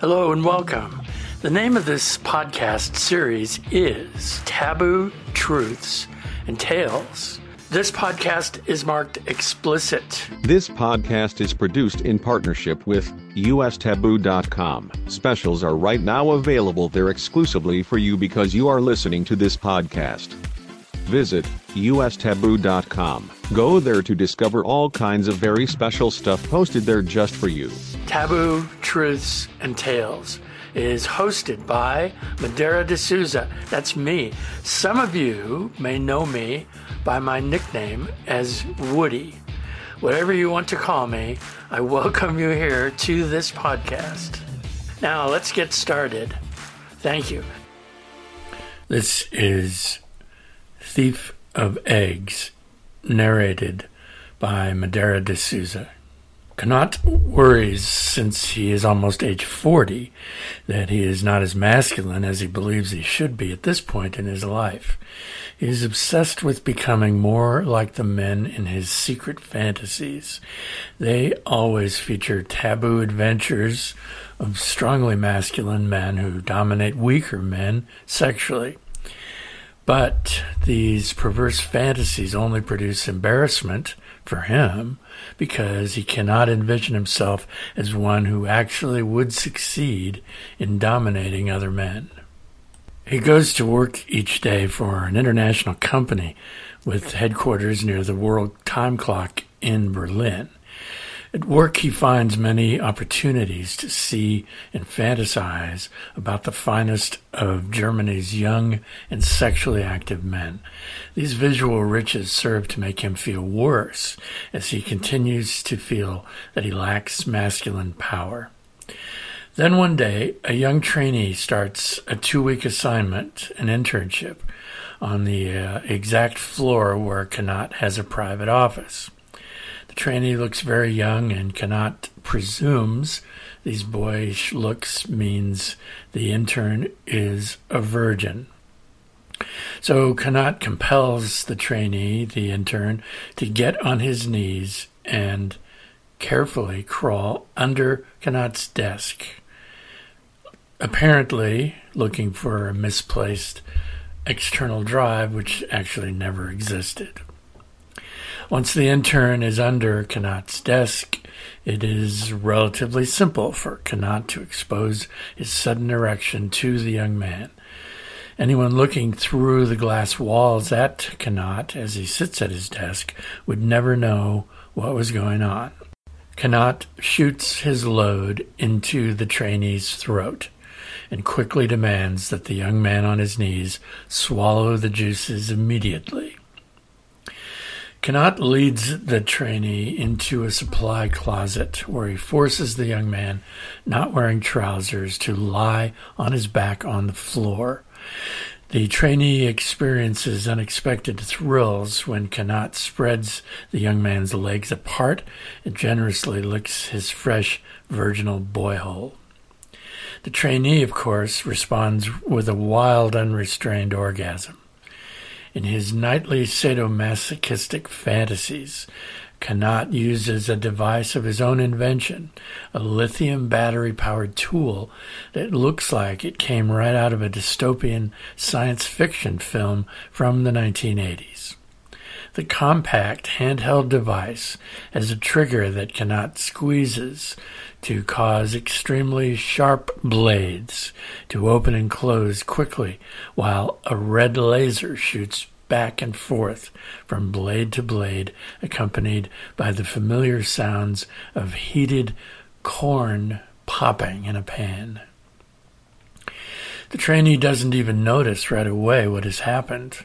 Hello and welcome. The name of this podcast series is Taboo Truths and Tales. This podcast is marked explicit. This podcast is produced in partnership with ustaboo.com. Specials are right now available there exclusively for you because you are listening to this podcast. Visit ustaboo.com. Go there to discover all kinds of very special stuff posted there just for you. Taboo Truths and Tales is hosted by Madeira de Souza. That's me. Some of you may know me by my nickname as Woody. Whatever you want to call me, I welcome you here to this podcast. Now, let's get started. Thank you. This is Thief of Eggs, narrated by Madeira de Souza. Kanat worries, since he is almost age 40, that he is not as masculine as he believes he should be at this point in his life. He is obsessed with becoming more like the men in his secret fantasies. They always feature taboo adventures of strongly masculine men who dominate weaker men sexually. But these perverse fantasies only produce embarrassment for him because he cannot envision himself as one who actually would succeed in dominating other men. He goes to work each day for an international company with headquarters near the World Time Clock in Berlin. At work, he finds many opportunities to see and fantasize about the finest of Germany's young and sexually active men. These visual riches serve to make him feel worse as he continues to feel that he lacks masculine power. Then one day, a young trainee starts a two week assignment, an internship, on the uh, exact floor where Kanat has a private office. Trainee looks very young and Kanat presumes these boyish looks means the intern is a virgin. So Kanat compels the trainee, the intern, to get on his knees and carefully crawl under Kanat's desk, apparently looking for a misplaced external drive which actually never existed. Once the intern is under Kanat's desk, it is relatively simple for Kanat to expose his sudden erection to the young man. Anyone looking through the glass walls at Kanat as he sits at his desk would never know what was going on. Kanat shoots his load into the trainee's throat and quickly demands that the young man on his knees swallow the juices immediately. Kanat leads the trainee into a supply closet where he forces the young man, not wearing trousers, to lie on his back on the floor. The trainee experiences unexpected thrills when Kanat spreads the young man's legs apart and generously licks his fresh virginal boy hole. The trainee, of course, responds with a wild, unrestrained orgasm. In his nightly sadomasochistic fantasies, Kanat uses a device of his own invention, a lithium battery powered tool that looks like it came right out of a dystopian science fiction film from the 1980s. The compact handheld device has a trigger that Kanat squeezes to cause extremely sharp blades to open and close quickly while a red laser shoots back and forth from blade to blade, accompanied by the familiar sounds of heated corn popping in a pan. The trainee doesn't even notice right away what has happened.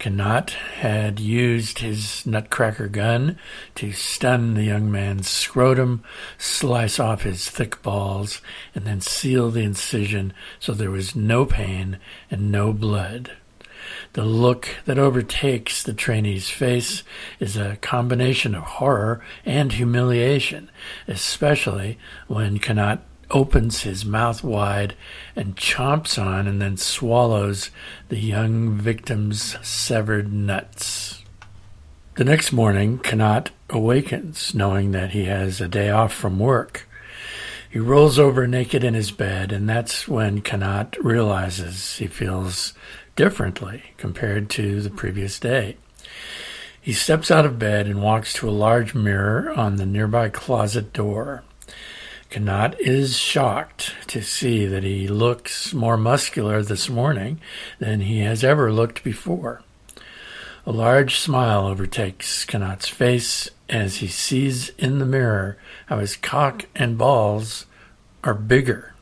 Kanat had used his nutcracker gun to stun the young man's scrotum, slice off his thick balls, and then seal the incision so there was no pain and no blood. The look that overtakes the trainee's face is a combination of horror and humiliation, especially when Kanat opens his mouth wide and chomps on and then swallows the young victim's severed nuts. The next morning, Kanat awakens knowing that he has a day off from work. He rolls over naked in his bed, and that's when Kanat realizes he feels differently compared to the previous day. He steps out of bed and walks to a large mirror on the nearby closet door. Kanat is shocked to see that he looks more muscular this morning than he has ever looked before. A large smile overtakes Kanat's face as he sees in the mirror how his cock and balls are bigger.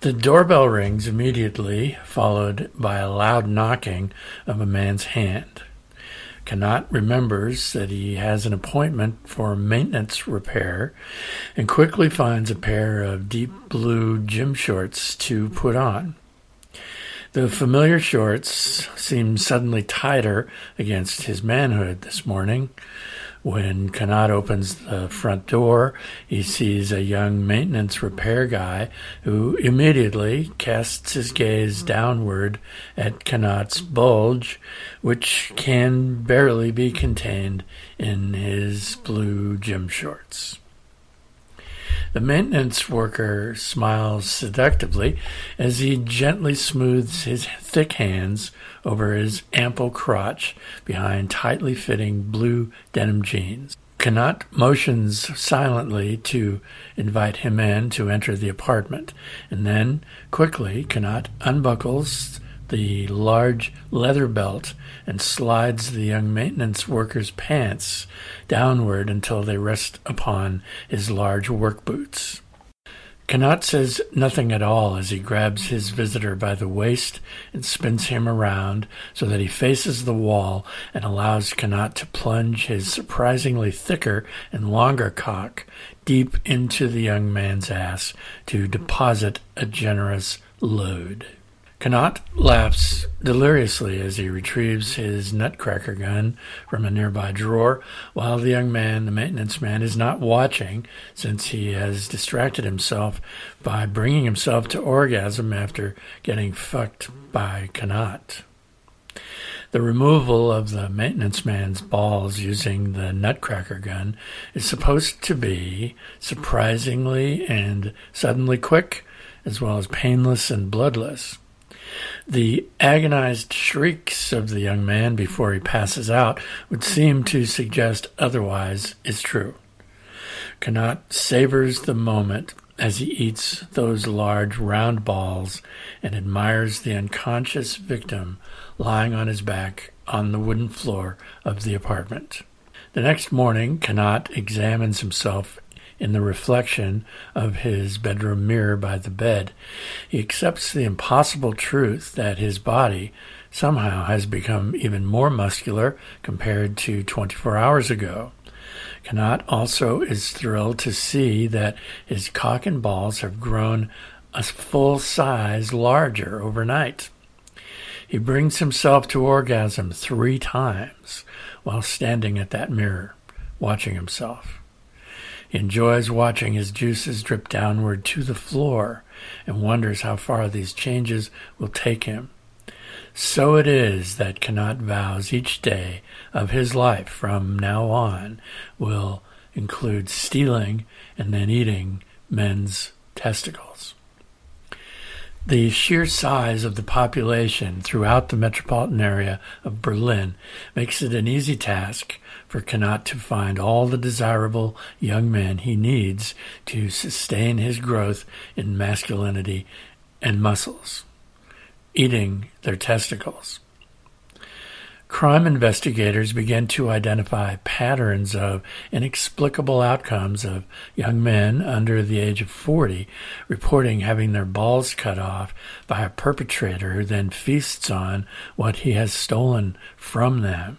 The doorbell rings immediately, followed by a loud knocking of a man's hand. Kanat remembers that he has an appointment for maintenance repair and quickly finds a pair of deep blue gym shorts to put on. The familiar shorts seem suddenly tighter against his manhood this morning. When Kanat opens the front door, he sees a young maintenance repair guy who immediately casts his gaze downward at Kanat's bulge, which can barely be contained in his blue gym shorts. The maintenance worker smiles seductively as he gently smooths his thick hands over his ample crotch behind tightly fitting blue denim jeans. Kanat motions silently to invite him in to enter the apartment, and then quickly Kanat unbuckles the large leather belt and slides the young maintenance worker's pants downward until they rest upon his large work boots. Kanat says nothing at all as he grabs his visitor by the waist and spins him around so that he faces the wall and allows Kanat to plunge his surprisingly thicker and longer cock deep into the young man's ass to deposit a generous load. Kanat laughs deliriously as he retrieves his nutcracker gun from a nearby drawer, while the young man, the maintenance man, is not watching since he has distracted himself by bringing himself to orgasm after getting fucked by Kanat. The removal of the maintenance man's balls using the nutcracker gun is supposed to be surprisingly and suddenly quick, as well as painless and bloodless. The agonized shrieks of the young man before he passes out would seem to suggest otherwise is true. Kanat savors the moment as he eats those large round balls and admires the unconscious victim lying on his back on the wooden floor of the apartment. The next morning, Kanat examines himself in the reflection of his bedroom mirror by the bed. He accepts the impossible truth that his body somehow has become even more muscular compared to 24 hours ago. Kanat also is thrilled to see that his cock and balls have grown a full size larger overnight. He brings himself to orgasm three times while standing at that mirror, watching himself. Enjoys watching his juices drip downward to the floor and wonders how far these changes will take him. So it is that Kanat vows each day of his life from now on will include stealing and then eating men's testicles. The sheer size of the population throughout the metropolitan area of Berlin makes it an easy task for Kanat to find all the desirable young men he needs to sustain his growth in masculinity and muscles, eating their testicles. Crime investigators began to identify patterns of inexplicable outcomes of young men under the age of 40 reporting having their balls cut off by a perpetrator who then feasts on what he has stolen from them.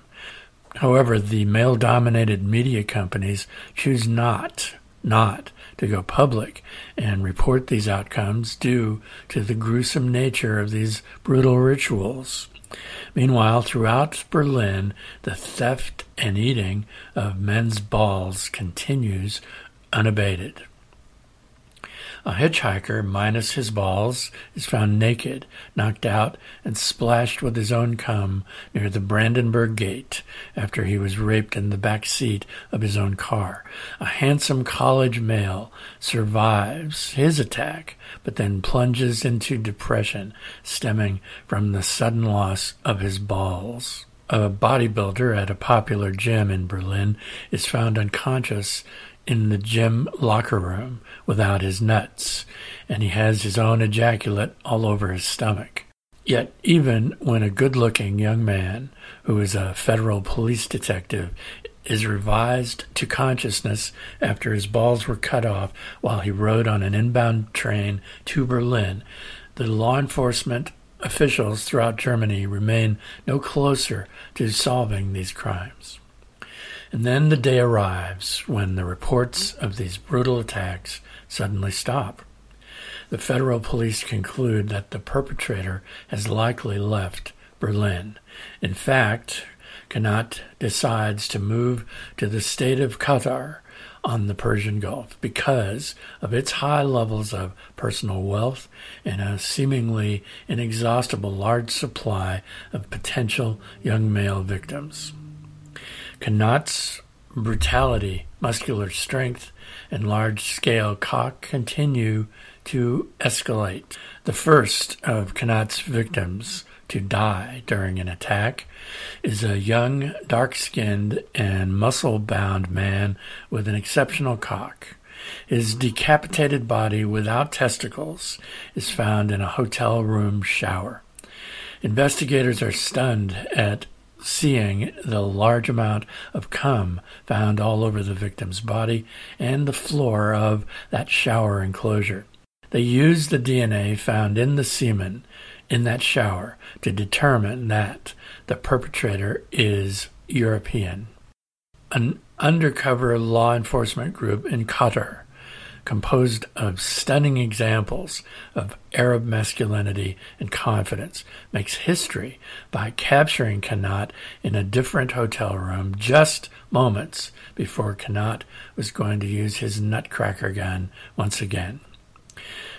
However, the male dominated media companies choose not, not to go public and report these outcomes due to the gruesome nature of these brutal rituals. Meanwhile, throughout Berlin, the theft and eating of men's balls continues unabated. A hitchhiker, minus his balls, is found naked, knocked out, and splashed with his own cum near the Brandenburg Gate after he was raped in the back seat of his own car. A handsome college male survives his attack, but then plunges into depression stemming from the sudden loss of his balls. A bodybuilder at a popular gym in Berlin is found unconscious in the gym locker room without his nuts, and he has his own ejaculate all over his stomach. Yet, even when a good looking young man who is a federal police detective is revised to consciousness after his balls were cut off while he rode on an inbound train to Berlin, the law enforcement officials throughout Germany remain no closer to solving these crimes. And then the day arrives when the reports of these brutal attacks suddenly stop. The federal police conclude that the perpetrator has likely left Berlin. In fact, Kanat decides to move to the state of Qatar on the Persian Gulf because of its high levels of personal wealth and a seemingly inexhaustible large supply of potential young male victims. Kanat's brutality, muscular strength, and large scale cock continue to escalate. The first of Kanat's victims to die during an attack is a young, dark skinned, and muscle bound man with an exceptional cock. His decapitated body without testicles is found in a hotel room shower. Investigators are stunned at seeing the large amount of cum found all over the victim's body and the floor of that shower enclosure. They used the DNA found in the semen in that shower to determine that the perpetrator is European. An undercover law enforcement group in Qatar, composed of stunning examples of Arab masculinity and confidence, makes history by capturing Kanat in a different hotel room just moments before Kanat was going to use his nutcracker gun once again.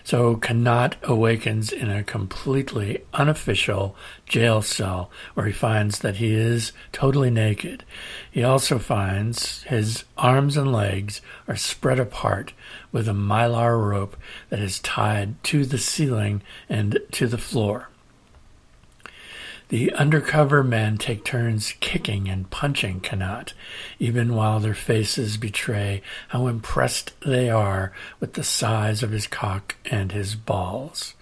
So Kanat awakens in a completely unofficial jail cell where he finds that he is totally naked. He also finds his arms and legs are spread apart with a mylar rope that is tied to the ceiling and to the floor. The undercover men take turns kicking and punching Kanat, even while their faces betray how impressed they are with the size of his cock and his balls.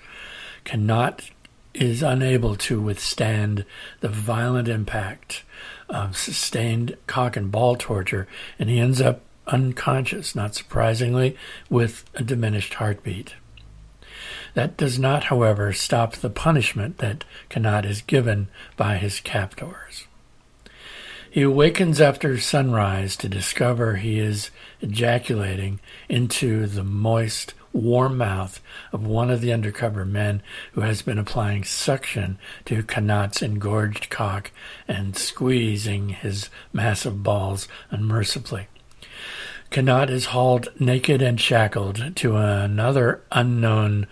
Kanat is unable to withstand the violent impact of sustained cock and ball torture, and he ends up unconscious, not surprisingly, with a diminished heartbeat. That does not, however, stop the punishment that Kanat is given by his captors. He awakens after sunrise to discover he is ejaculating into the moist, warm mouth of one of the undercover men who has been applying suction to Kanat's engorged cock and squeezing his massive balls unmercifully. Kanat is hauled naked and shackled to another unknown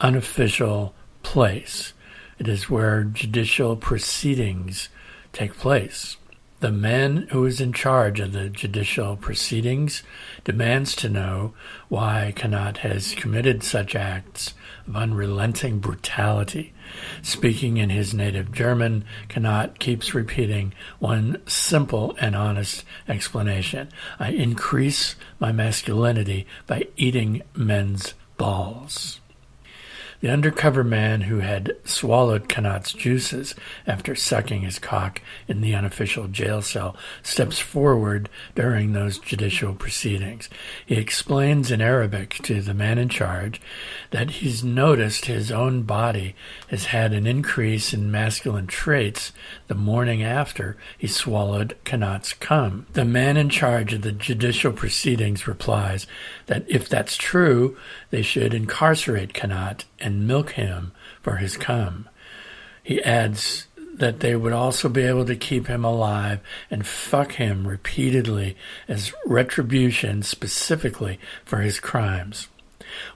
unofficial place. It is where judicial proceedings take place. The man who is in charge of the judicial proceedings demands to know why Kanat has committed such acts of unrelenting brutality. Speaking in his native German, Kanat keeps repeating one simple and honest explanation. I increase my masculinity by eating men's balls. The undercover man who had swallowed Kanat's juices after sucking his cock in the unofficial jail cell steps forward during those judicial proceedings. He explains in Arabic to the man in charge that he's noticed his own body has had an increase in masculine traits the morning after he swallowed Kanat's cum. The man in charge of the judicial proceedings replies that if that's true, they should incarcerate Kanat and milk him for his cum. He adds that they would also be able to keep him alive and fuck him repeatedly as retribution specifically for his crimes.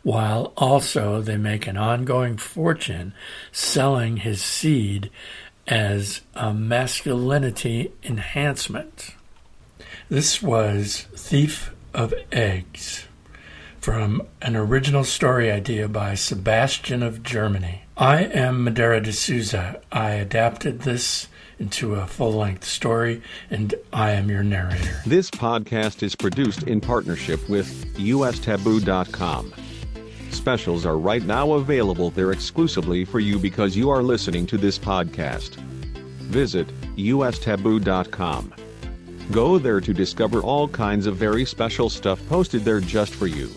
while also they make an ongoing fortune selling his seed as a masculinity enhancement. This was Thief of Eggs from an original story idea by Sebastian of Germany. I am Madeira de Souza. I adapted this into a full length story, and I am your narrator. This podcast is produced in partnership with ustaboo.com. Specials are right now available there exclusively for you because you are listening to this podcast. Visit ustaboo.com. Go there to discover all kinds of very special stuff posted there just for you.